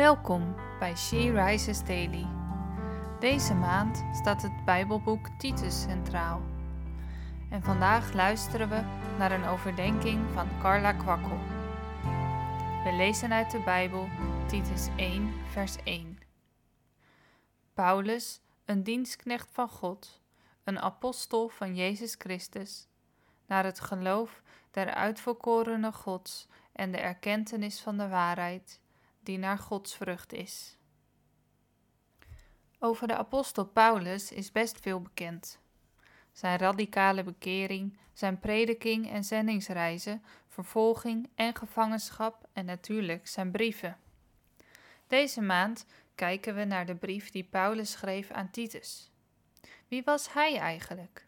Welkom bij She Rises Daily. Deze maand staat het Bijbelboek Titus centraal. En vandaag luisteren we naar een overdenking van Carla Kwakkel. We lezen uit de Bijbel Titus 1, vers 1. Paulus, een dienstknecht van God, een apostel van Jezus Christus, naar het geloof der uitverkorene Gods en de erkentenis van de waarheid die naar Gods vrucht is. Over de apostel Paulus is best veel bekend. Zijn radicale bekering, zijn prediking en zendingsreizen, vervolging en gevangenschap en natuurlijk zijn brieven. Deze maand kijken we naar de brief die Paulus schreef aan Titus. Wie was hij eigenlijk?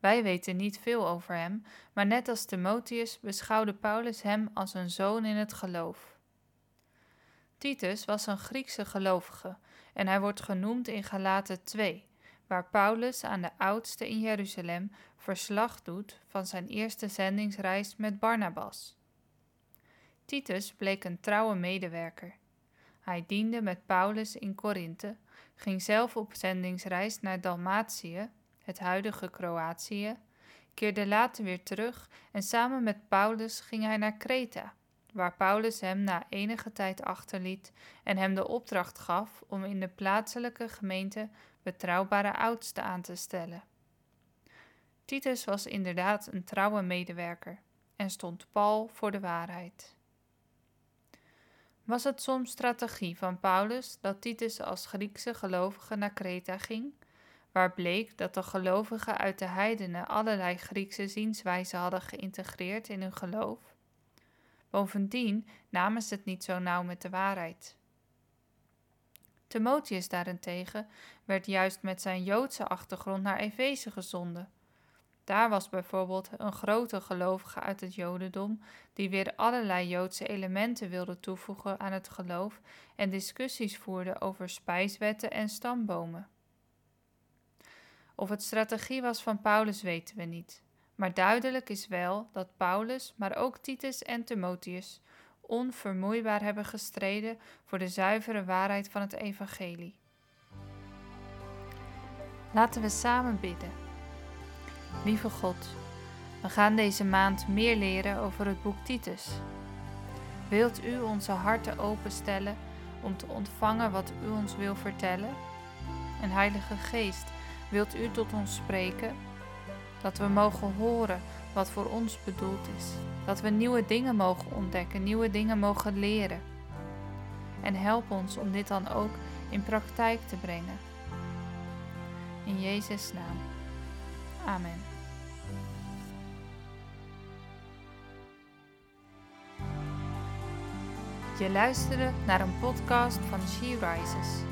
Wij weten niet veel over hem, maar net als Timotheus beschouwde Paulus hem als een zoon in het geloof. Titus was een Griekse gelovige en hij wordt genoemd in Galaten 2, waar Paulus aan de oudste in Jeruzalem verslag doet van zijn eerste zendingsreis met Barnabas. Titus bleek een trouwe medewerker. Hij diende met Paulus in Korinthe, ging zelf op zendingsreis naar Dalmatië, het huidige Kroatië, keerde later weer terug en samen met Paulus ging hij naar Kreta waar Paulus hem na enige tijd achterliet en hem de opdracht gaf om in de plaatselijke gemeente betrouwbare oudsten aan te stellen. Titus was inderdaad een trouwe medewerker en stond Paul voor de waarheid. Was het soms strategie van Paulus dat Titus als Griekse gelovige naar Kreta ging, waar bleek dat de gelovigen uit de heidenen allerlei Griekse zienswijzen hadden geïntegreerd in hun geloof? Bovendien namen ze het niet zo nauw met de waarheid. Timotheus daarentegen werd juist met zijn Joodse achtergrond naar Efeze gezonden. Daar was bijvoorbeeld een grote gelovige uit het Jodendom die weer allerlei Joodse elementen wilde toevoegen aan het geloof en discussies voerde over spijswetten en stambomen. Of het strategie was van Paulus weten we niet. Maar duidelijk is wel dat Paulus, maar ook Titus en Timotheus onvermoeibaar hebben gestreden voor de zuivere waarheid van het evangelie. Laten we samen bidden. Lieve God, we gaan deze maand meer leren over het boek Titus. Wilt u onze harten openstellen om te ontvangen wat u ons wil vertellen? En Heilige Geest, wilt u tot ons spreken? Dat we mogen horen wat voor ons bedoeld is. Dat we nieuwe dingen mogen ontdekken, nieuwe dingen mogen leren. En help ons om dit dan ook in praktijk te brengen. In Jezus' naam. Amen. Je luisterde naar een podcast van She Rises.